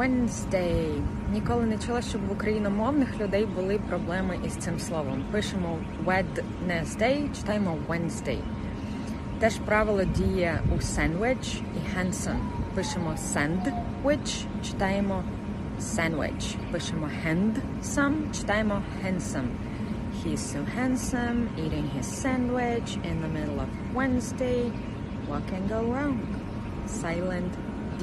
Wednesday. Ніколи не чула, щоб в україномовних людей були проблеми із цим словом. Пишемо Wednesday, читаємо Wednesday. Теж правило діє у sandwich і handsome. Пишемо sandwich, читаємо sandwich. Пишемо handsome, читаємо handsome. He's so handsome, eating his sandwich in the middle of Wednesday. What can go wrong? Silent D.